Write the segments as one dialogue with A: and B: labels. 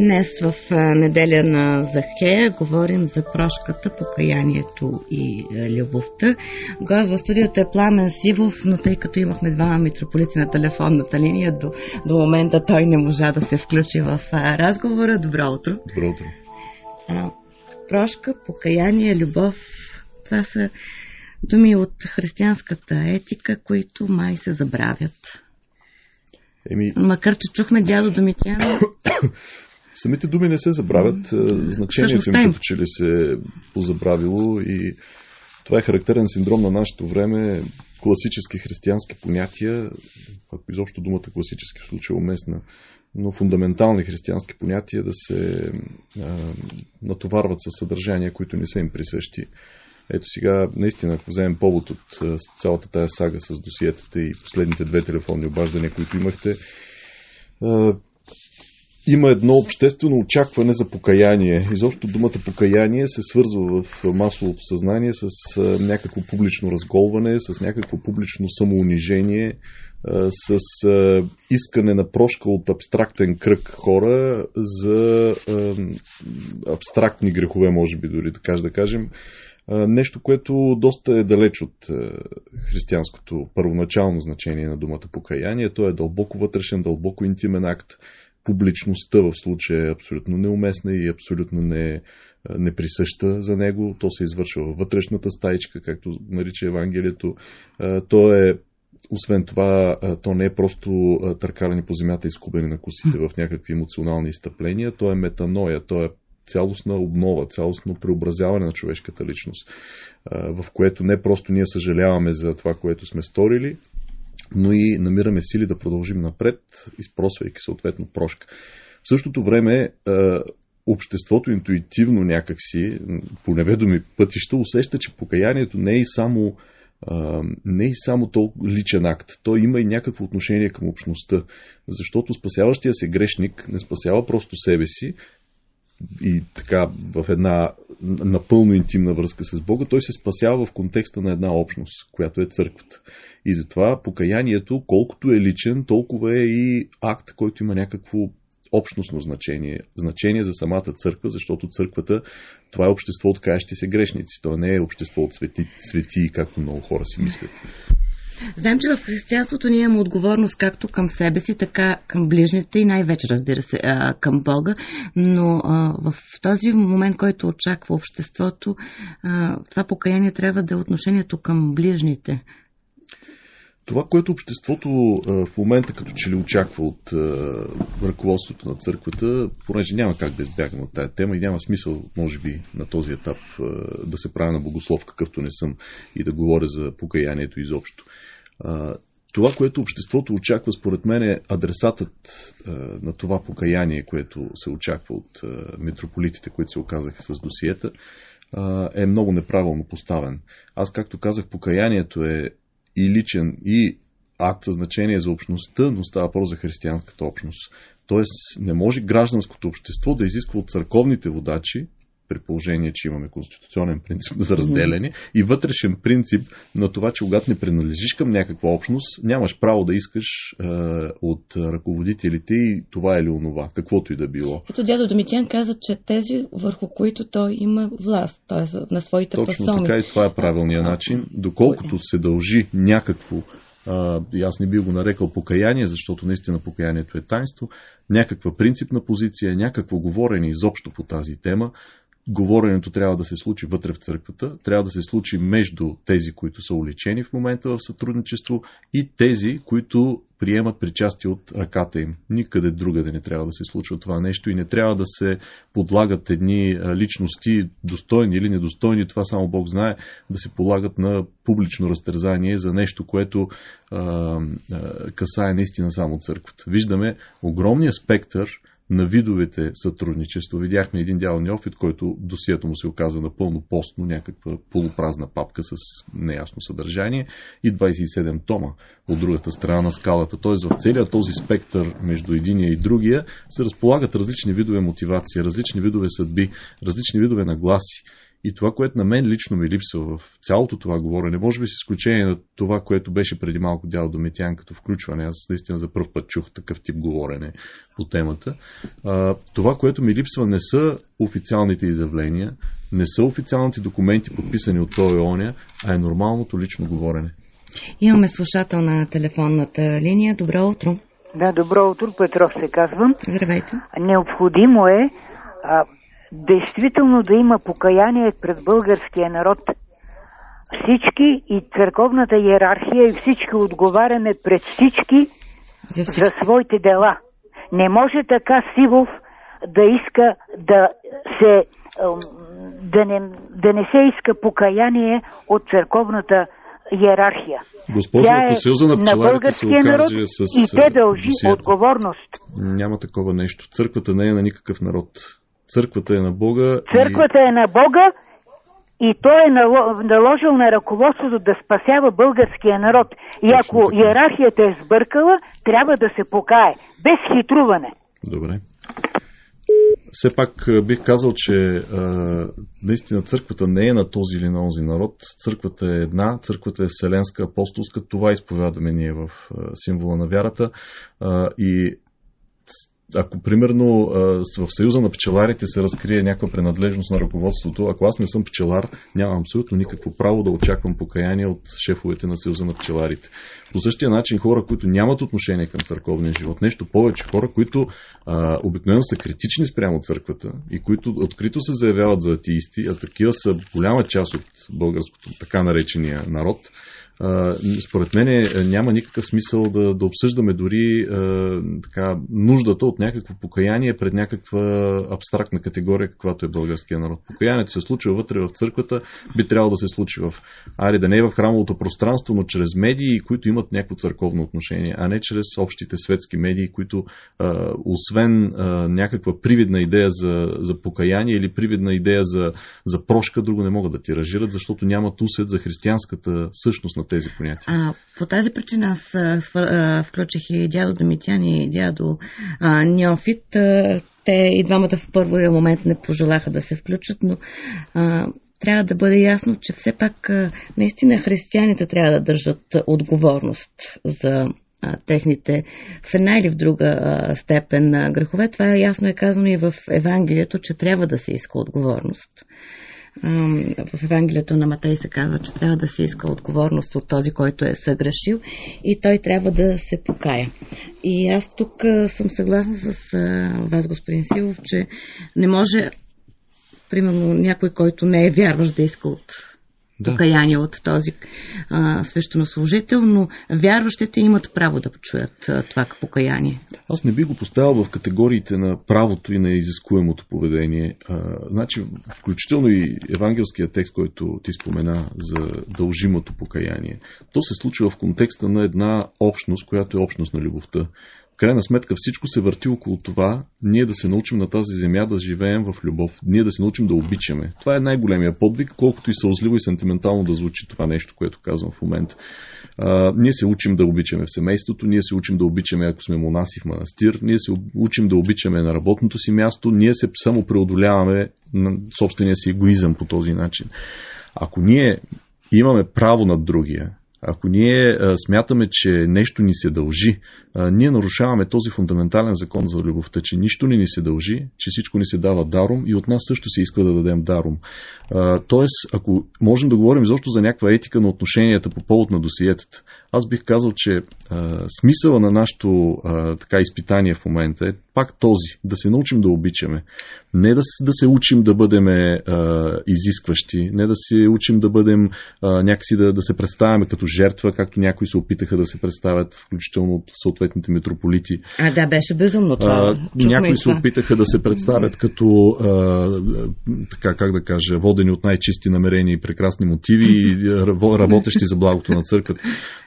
A: Днес в неделя на Захея говорим за прошката, покаянието и любовта. Гост в студиото е Пламен Сивов, но тъй като имахме двама митрополици на телефонната линия, до, до момента той не можа да се включи в разговора. Добро утро.
B: Добро утро.
A: Прошка, покаяние, любов, това са думи от християнската етика, които май се забравят. Еми... Макар, че чухме дядо Домитян.
B: Самите думи не се забравят. Значението им като че ли се е позабравило и това е характерен синдром на нашето време. Класически християнски понятия, ако изобщо думата класически в случая е уместна, но фундаментални християнски понятия да се а, натоварват със съдържания, които не са им присъщи. Ето сега, наистина, ако вземем повод от цялата тая сага с досиетата и последните две телефонни обаждания, които имахте, има едно обществено очакване за покаяние. Изобщо думата покаяние се свързва в масовото съзнание с някакво публично разголване, с някакво публично самоунижение, с искане на прошка от абстрактен кръг хора за абстрактни грехове, може би дори така да кажем, Нещо, което доста е далеч от християнското първоначално значение на думата покаяние. То е дълбоко вътрешен, дълбоко интимен акт. Публичността в случая е абсолютно неуместна и абсолютно не, неприсъща за него. То се извършва във вътрешната стаичка, както нарича Евангелието. То е освен това, то не е просто търкаляне по земята и скубени на косите в някакви емоционални изтъпления, то е метаноя, то е цялостна обнова, цялостно преобразяване на човешката личност, в което не просто ние съжаляваме за това, което сме сторили, но и намираме сили да продължим напред, изпросвайки съответно прошка. В същото време обществото интуитивно някакси, по неведоми пътища, усеща, че покаянието не е само не е само толкова личен акт. Той има и някакво отношение към общността. Защото спасяващия се грешник не спасява просто себе си, и така в една напълно интимна връзка с Бога, той се спасява в контекста на една общност, която е църквата. И затова покаянието, колкото е личен, толкова е и акт, който има някакво общностно значение. Значение за самата църква, защото църквата, това е общество от каящи се грешници. То не е общество от свети, свети както много хора си мислят.
A: Знаем, че в християнството ние имаме отговорност както към себе си, така към ближните и най-вече, разбира се, към Бога, но в този момент, който очаква обществото, това покаяние трябва да е отношението към ближните.
B: Това, което обществото в момента като че ли очаква от ръководството на църквата, понеже няма как да избягам от тая тема и няма смисъл, може би, на този етап да се правя на богослов, какъвто не съм и да говоря за покаянието изобщо. Това, което обществото очаква, според мен е адресатът на това покаяние, което се очаква от митрополитите, които се оказаха с досиета, е много неправилно поставен. Аз, както казах, покаянието е и личен, и акт със значение за общността, но става въпрос за християнската общност. Тоест, не може гражданското общество да изисква от църковните водачи при положение, че имаме конституционен принцип за разделяне и вътрешен принцип на това, че когато не принадлежиш към някаква общност, нямаш право да искаш е, от ръководителите и това или онова, каквото и да било.
A: Ето дядо Домитян каза, че тези върху които той има власт, т.е. на своите
B: Точно
A: пасоми.
B: така и това е правилният начин. Доколкото се дължи някакво и аз не би го нарекал покаяние, защото наистина покаянието е тайнство, някаква принципна позиция, някакво говорене изобщо по тази тема, говоренето трябва да се случи вътре в църквата, трябва да се случи между тези, които са уличени в момента в сътрудничество и тези, които приемат причастие от ръката им. Никъде другаде не трябва да се случва това нещо и не трябва да се подлагат едни личности, достойни или недостойни, това само Бог знае, да се полагат на публично разтързание за нещо, което а, а, касае наистина само църквата. Виждаме огромния спектър на видовете сътрудничество. Видяхме един дял неофит, който досието му се оказа напълно постно, някаква полупразна папка с неясно съдържание и 27 тома от другата страна на скалата. Т.е. в целият този спектър между единия и другия се разполагат различни видове мотивации, различни видове съдби, различни видове нагласи. И това, което на мен лично ми липсва в цялото това говорене, може би с изключение на това, което беше преди малко дядо Дометян като включване, аз наистина за първ път чух такъв тип говорене по темата. А, това, което ми липсва, не са официалните изявления, не са официалните документи, подписани от този оня, а е нормалното лично говорене.
A: Имаме слушател на телефонната линия. Добро утро.
C: Да, добро утро, Петров се казвам.
A: Здравейте.
C: Необходимо е а, действително да има покаяние пред българския народ. Всички и църковната иерархия и всички отговаряме пред всички за, всички. за своите дела. Не може така Сивов да иска да се да не, да не се иска покаяние от църковната иерархия.
B: Госпожо, Тя ако Съюза на пчеларите се окаже народ с...
C: И те дължи досията. отговорност.
B: Няма такова нещо. Църквата не е на никакъв народ. Църквата е на Бога.
C: Църквата и... е на Бога и той е наложил на ръководството да спасява българския народ. И Точно ако така. иерархията е сбъркала, трябва да се покае. Без хитруване.
B: Добре. Все пак бих казал, че а, наистина църквата не е на този или на онзи народ. Църквата е една, църквата е вселенска, апостолска. Това изповядаме ние в символа на вярата. А, и ако примерно в Съюза на пчеларите се разкрие някаква принадлежност на ръководството, ако аз не съм пчелар, нямам абсолютно никакво право да очаквам покаяние от шефовете на Съюза на пчеларите. По същия начин хора, които нямат отношение към църковния живот, нещо повече, хора, които а, обикновено са критични спрямо църквата и които открито се заявяват за атеисти, а такива са голяма част от българското така наречения народ, според мен е, няма никакъв смисъл да, да обсъждаме дори така, нуждата от някакво покаяние пред някаква абстрактна категория, каквато е българския народ. Покаянието се случва вътре в църквата, би трябвало да се случи в, ари да не е в храмовото пространство, но чрез медии, които имат някакво църковно отношение, а не чрез общите светски медии, които а, освен а, някаква привидна идея за, за покаяние или привидна идея за, за прошка, друго не могат да тиражират, защото нямат усет за християнската същност на тези понятия?
A: А, по тази причина аз а, включих и дядо Домитян и дядо а, Неофит. А, те и двамата в първия момент не пожелаха да се включат, но а, трябва да бъде ясно, че все пак а, наистина християните трябва да държат отговорност за техните в една или в друга степен грехове. Това ясно е казано и в Евангелието, че трябва да се иска отговорност в Евангелието на Матей се казва, че трябва да се иска отговорност от този, който е съгрешил и той трябва да се покая. И аз тук съм съгласна с вас, господин Силов, че не може, примерно, някой, който не е вярващ да иска от да. покаяние от този а, свещенослужител, но вярващите имат право да почуят а, това покаяние.
B: Аз не би го поставил в категориите на правото и на изискуемото поведение. А, значи, включително и евангелския текст, който ти спомена за дължимото покаяние. То се случва в контекста на една общност, която е общност на любовта крайна сметка всичко се върти около това, ние да се научим на тази земя да живеем в любов, ние да се научим да обичаме. Това е най-големия подвиг, колкото и сълзливо и сентиментално да звучи това нещо, което казвам в момента. А, ние се учим да обичаме в семейството, ние се учим да обичаме, ако сме монаси в манастир, ние се учим да обичаме на работното си място, ние се само преодоляваме на собствения си егоизъм по този начин. Ако ние имаме право над другия, ако ние смятаме, че нещо ни се дължи, ние нарушаваме този фундаментален закон за любовта, че нищо ни ни се дължи, че всичко ни се дава даром и от нас също се иска да дадем даром. Тоест, ако можем да говорим изобщо за някаква етика на отношенията по повод на досиетата, аз бих казал, че смисъла на нашето така изпитание в момента е пак този, да се научим да обичаме. Не да, да се учим да бъдем а, изискващи, не да се учим да бъдем а, някакси да, да се представяме като жертва, както някои се опитаха да се представят, включително от съответните митрополити.
A: А, да, беше безумно това.
B: А, някои се опитаха да се представят като, а, така как да кажа, водени от най-чисти намерения и прекрасни мотиви, и работещи за благото на църквата.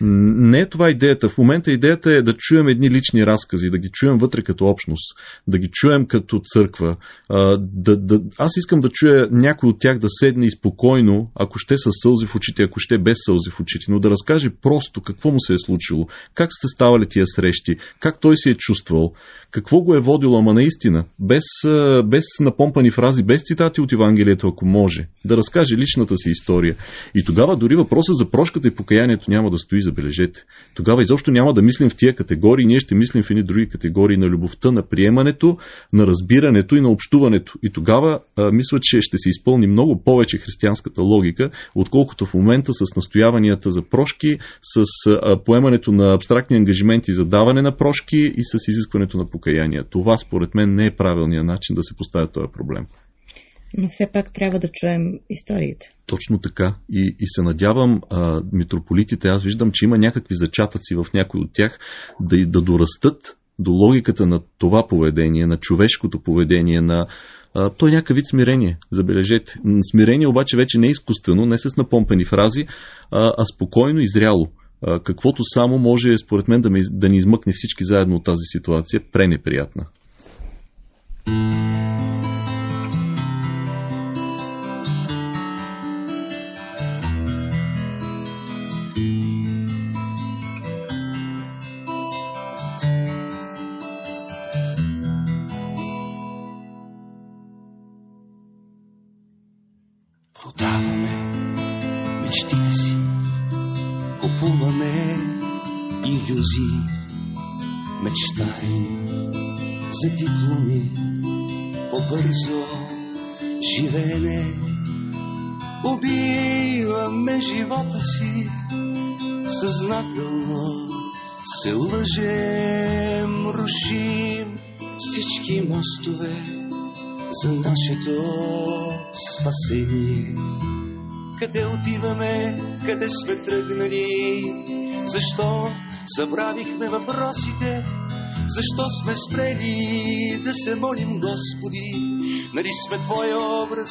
B: Не е това идеята. В момента идеята е да чуем едни лични разкази, да ги чуем вътре като общност общност, да ги чуем като църква. Да, да, аз искам да чуя някой от тях да седне и спокойно, ако ще с сълзи в очите, ако ще без сълзи в очите, но да разкаже просто какво му се е случило, как сте ставали тия срещи, как той се е чувствал, какво го е водило, ама наистина, без, без напомпани фрази, без цитати от Евангелието, ако може, да разкаже личната си история. И тогава дори въпроса за прошката и покаянието няма да стои, забележете. Тогава изобщо няма да мислим в тия категории, ние ще мислим в едни други категории на любовта, на приемането, на разбирането и на общуването. И тогава а, мисля, че ще се изпълни много повече християнската логика, отколкото в момента с настояванията за прошки, с а, поемането на абстрактни ангажименти за даване на прошки и с изискването на покаяние. Това според мен не е правилният начин да се поставя този проблем.
A: Но все пак трябва да чуем историите.
B: Точно така. И, и се надявам а, митрополитите, аз виждам, че има някакви зачатъци в някои от тях да, да дорастат до логиката на това поведение, на човешкото поведение, на а, то е някакъв вид смирение, забележете. Смирение обаче вече не е изкуствено, не с напомпени фрази, а, а спокойно и зряло. А, каквото само може, според мен, да, ме, да ни измъкне всички заедно от тази ситуация, пренеприятна.
D: бързо се лъжем, рушим всички мостове за нашето спасение. Къде отиваме, къде сме тръгнали, защо забравихме въпросите, защо сме спрели да се молим, Господи? Нали сме Твоя образ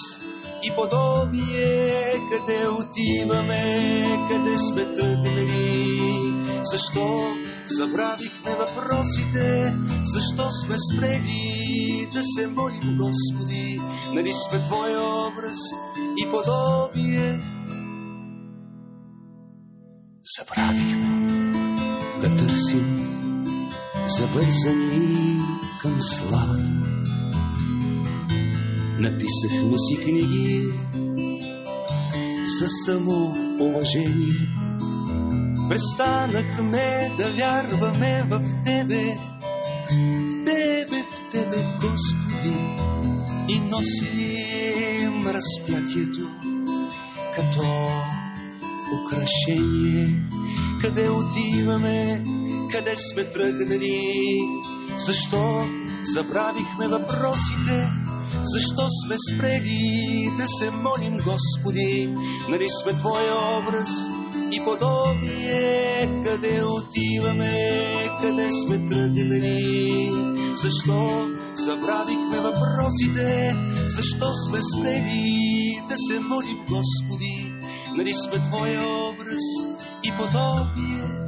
D: и подобие, къде отиваме, къде сме тръгнали? Защо забравихме въпросите? Защо сме спрели да се молим, Господи? Нали сме Твоя образ и подобие? Забравихме да търсим завързани към славата. Написахме си книги за самоуважение. Престанахме да вярваме в Тебе, в Тебе, в Тебе, Господи, и носим разпятието като украшение. Къде отиваме, къде сме тръгнали, защо забравихме въпросите, защо сме спрели да се молим, Господи, нали сме Твоя образ и подобие, къде отиваме, къде сме тръгнали, защо забравихме въпросите, защо сме спрели да се молим, Господи, нали сме Твоя образ и подобие,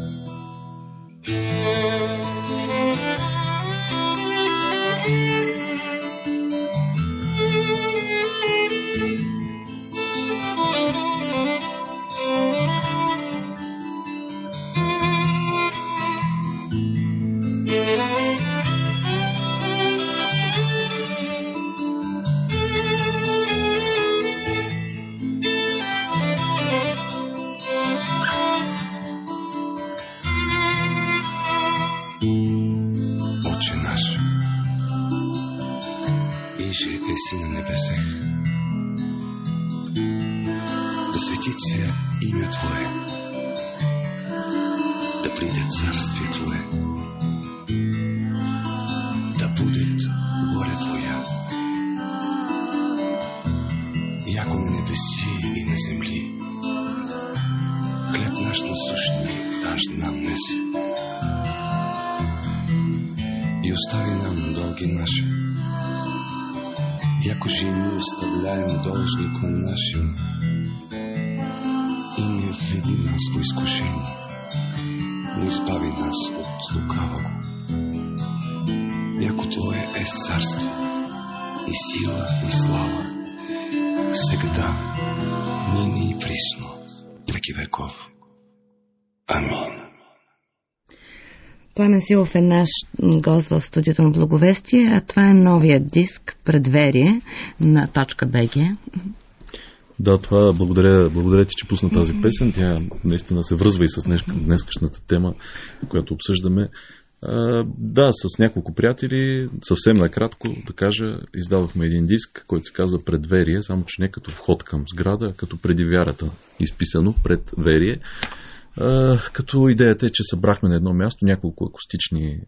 D: имя
E: Твое.
D: Да придет царствие Твое. Да будет воля Твоя. Яко на небеси и на земли. Хлеб наш насущный дашь нам нес, И остави нам долги наши, якоже и мы оставляем должником нашим, изведи нас по изкушение, но избави нас от лукава го. Яко Твое
E: е царство и сила и слава, сега ныне и присно, веки веков. Амин.
A: Пламен Силов е наш гост в студиото на Благовестие, а това е новият диск «Предверие» на точка .bg.
B: Да, това благодаря, благодаря ти, че пусна тази песен. Тя наистина се връзва и с днес, днескашната тема, която обсъждаме. А, да, с няколко приятели, съвсем накратко да кажа, издавахме един диск, който се казва Предверие, само че не като вход към сграда, като преди вярата, изписано Предверие. А, като идеята е, че събрахме на едно място няколко акустични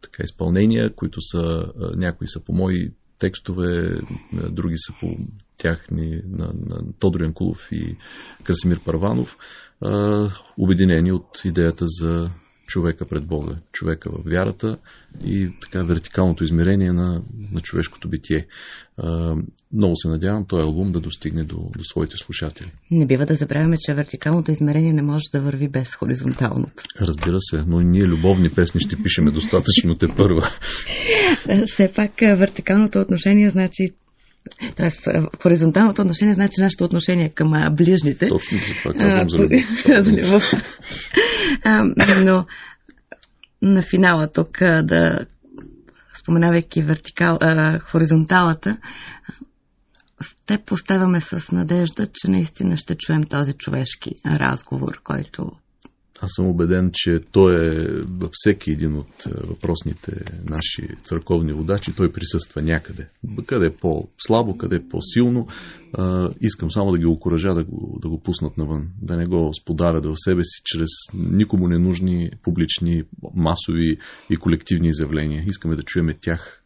B: така, изпълнения, които са, някои са по мои текстове, други са по тяхни на, на Тодор Янкулов и Красимир Парванов, обединени от идеята за човека пред Бога, човека в вярата и така вертикалното измерение на, на човешкото битие. А, много се надявам този албум да достигне до, до своите слушатели.
A: Не бива да забравяме, че вертикалното измерение не може да върви без хоризонталното.
B: Разбира се, но ние любовни песни ще пишеме достатъчно те първа.
A: Все пак вертикалното отношение значи Тоест, хоризонталното отношение значи нашето отношение към ближните.
B: Точно за това казвам за любов. за любов.
A: но на финала тук да споменавайки вертикал, а, хоризонталата, те поставяме с надежда, че наистина ще чуем този човешки разговор, който
B: аз съм убеден, че той е във всеки един от въпросните наши църковни водачи. Той присъства някъде. Къде е по-слабо, къде е по-силно. искам само да ги окоръжа да го, да го пуснат навън. Да не го сподарят в себе си чрез никому ненужни публични, масови и колективни изявления. Искаме да чуеме тях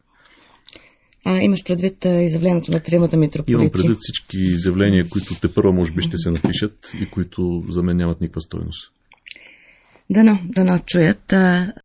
A: а, имаш предвид а, изявлението на тримата митрополити?
B: Имам предвид всички изявления, които те първо може би ще се напишат и които за мен нямат никаква стойност.
A: Дано, дано чуят.